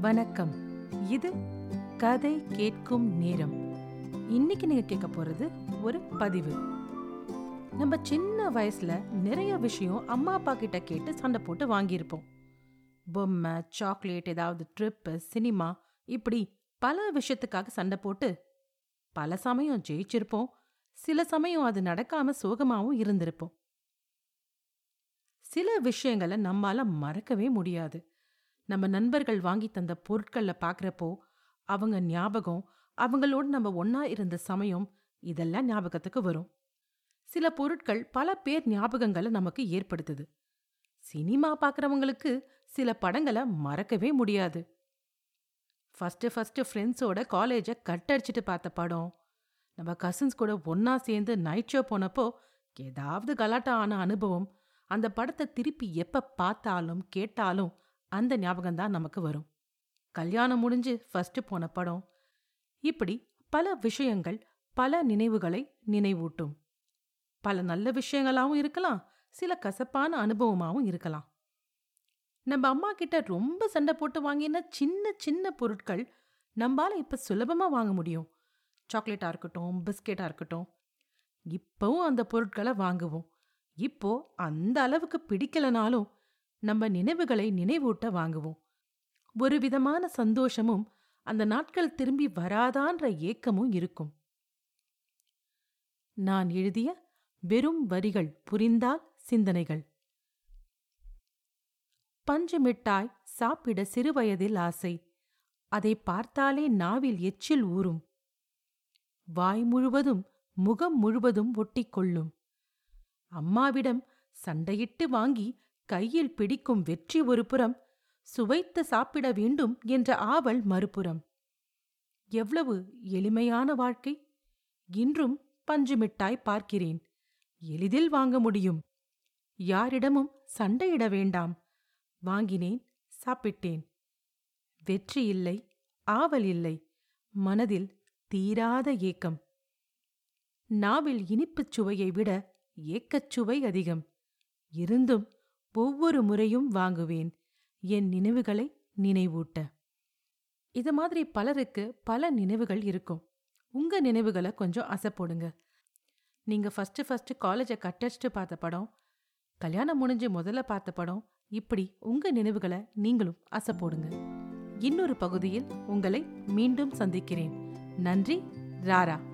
வணக்கம். இது கதை கேட்கும் நேரம். இன்னைக்கு நீங்க கேட்க போறது ஒரு பதிவு. நம்ம சின்ன வயசுல நிறைய விஷயம் அம்மா அப்பா கிட்ட கேட்டு சண்டை போட்டு வாங்கியிருப்போம். பொம்மை சாக்லேட் ஏதாவது ட்ரிப்பு சினிமா இப்படி பல விஷயத்துக்காக சண்டை போட்டு பல சமயம் ஜெயிச்சிருப்போம். சில சமயம் அது நடக்காம சோகமாவும் இருந்திருப்போம். சில விஷயங்களை நம்மால மறக்கவே முடியாது. நம்ம நண்பர்கள் வாங்கி தந்த பொருட்களை பார்க்குறப்போ அவங்க ஞாபகம் அவங்களோட நம்ம ஒன்னா இருந்த சமயம் இதெல்லாம் ஞாபகத்துக்கு வரும். சில பொருட்கள் பல பேர் ஞாபகங்களை நமக்கு ஏற்படுத்துது. சினிமா பார்க்குறவங்களுக்கு சில படங்களை மறக்கவே முடியாது. ஃபர்ஸ்ட் ஃபஸ்ட்டு ஃப்ரெண்ட்ஸோட காலேஜை கட்டடிச்சிட்டு பார்த்த படம் நம்ம கசின்ஸ் கூட ஒன்றா சேர்ந்து நைட் ஷோ போனப்போ ஏதாவது கலாட்டா ஆன அனுபவம் அந்த படத்தை திருப்பி எப்ப பார்த்தாலும் கேட்டாலும் அந்த ஞாபகம் தான் நமக்கு வரும். கல்யாணம் முடிஞ்சு ஃபர்ஸ்ட் போன படம். இப்படி பல விஷயங்கள் பல நினைவுகளை நினைவூட்டும். பல நல்ல விஷயங்களாவும் இருக்கலாம் சில கசப்பான அனுபவமாவும் இருக்கலாம். நம்ம அம்மா கிட்ட ரொம்ப சண்டை போட்டு வாங்கின சின்ன சின்ன பொருட்கள் நம்மால இப்ப சுலபமா வாங்க முடியும். சாக்லேட்டா இருக்கட்டும் பிஸ்கெட்டா இருக்கட்டும். இப்பவும் அந்த பொருட்களை வாங்குவோம். இப்போ அந்த அளவுக்கு பிடிக்கலனாலும் நம்ம நினைவுகளை நினைவூட்ட வாங்குவோம். ஒரு விதமான சந்தோஷமும் அந்த நாட்கள் திரும்பி வராதான்ற ஏக்கமும் இருக்கும். நான் எழுதிய வெறும் வரிகள் புரிந்தால் சிந்தனைகள். பஞ்சு மிட்டாய் சாப்பிட சிறுவயதில் ஆசை. அதை பார்த்தாலே நாவில் எச்சில் ஊறும். வாய் முழுவதும் முகம் முழுவதும் ஒட்டிக்கொள்ளும். அம்மாவிடம் சண்டையிட்டு வாங்கி கையில் பிடிக்கும் வெற்றி ஒருபுறம் சுவைத்து சாப்பிட வேண்டும் என்ற ஆவல் மறுபுறம். எவ்வளவு எளிமையான வாழ்க்கை. இன்றும் பஞ்சு மிட்டாய் பார்க்கிறேன். எளிதில் வாங்க முடியும். யாரிடமும் சண்டையிட வேண்டாம். வாங்கினேன் சாப்பிட்டேன். வெற்றி இல்லை ஆவல் இல்லை. மனதில் தீராத ஏக்கம். நாவில் இனிப்புச் சுவையை விட ஏக்கச் சுவை அதிகம். இருந்தும் ஒவ்வொரு முறையும் வாங்குவேன். என் நினைவுகளை நினைவூட்ட. இது மாதிரி பலருக்கு பல நினைவுகள் இருக்கும். உங்க நினைவுகளை கொஞ்சம் அசைப்போடுங்க நீங்க ஃபர்ஸ்ட் ஃபர்ஸ்ட் காலேஜை கட்டடிச்சிட்டு பார்த்த படம் கல்யாணம் முடிஞ்சு முதல்ல பார்த்த படம் இப்படி உங்க நினைவுகளை நீங்களும் அசைப்போடுங்க இன்னொரு பகுதியில் உங்களை மீண்டும் சந்திக்கிறேன். நன்றி ராரா.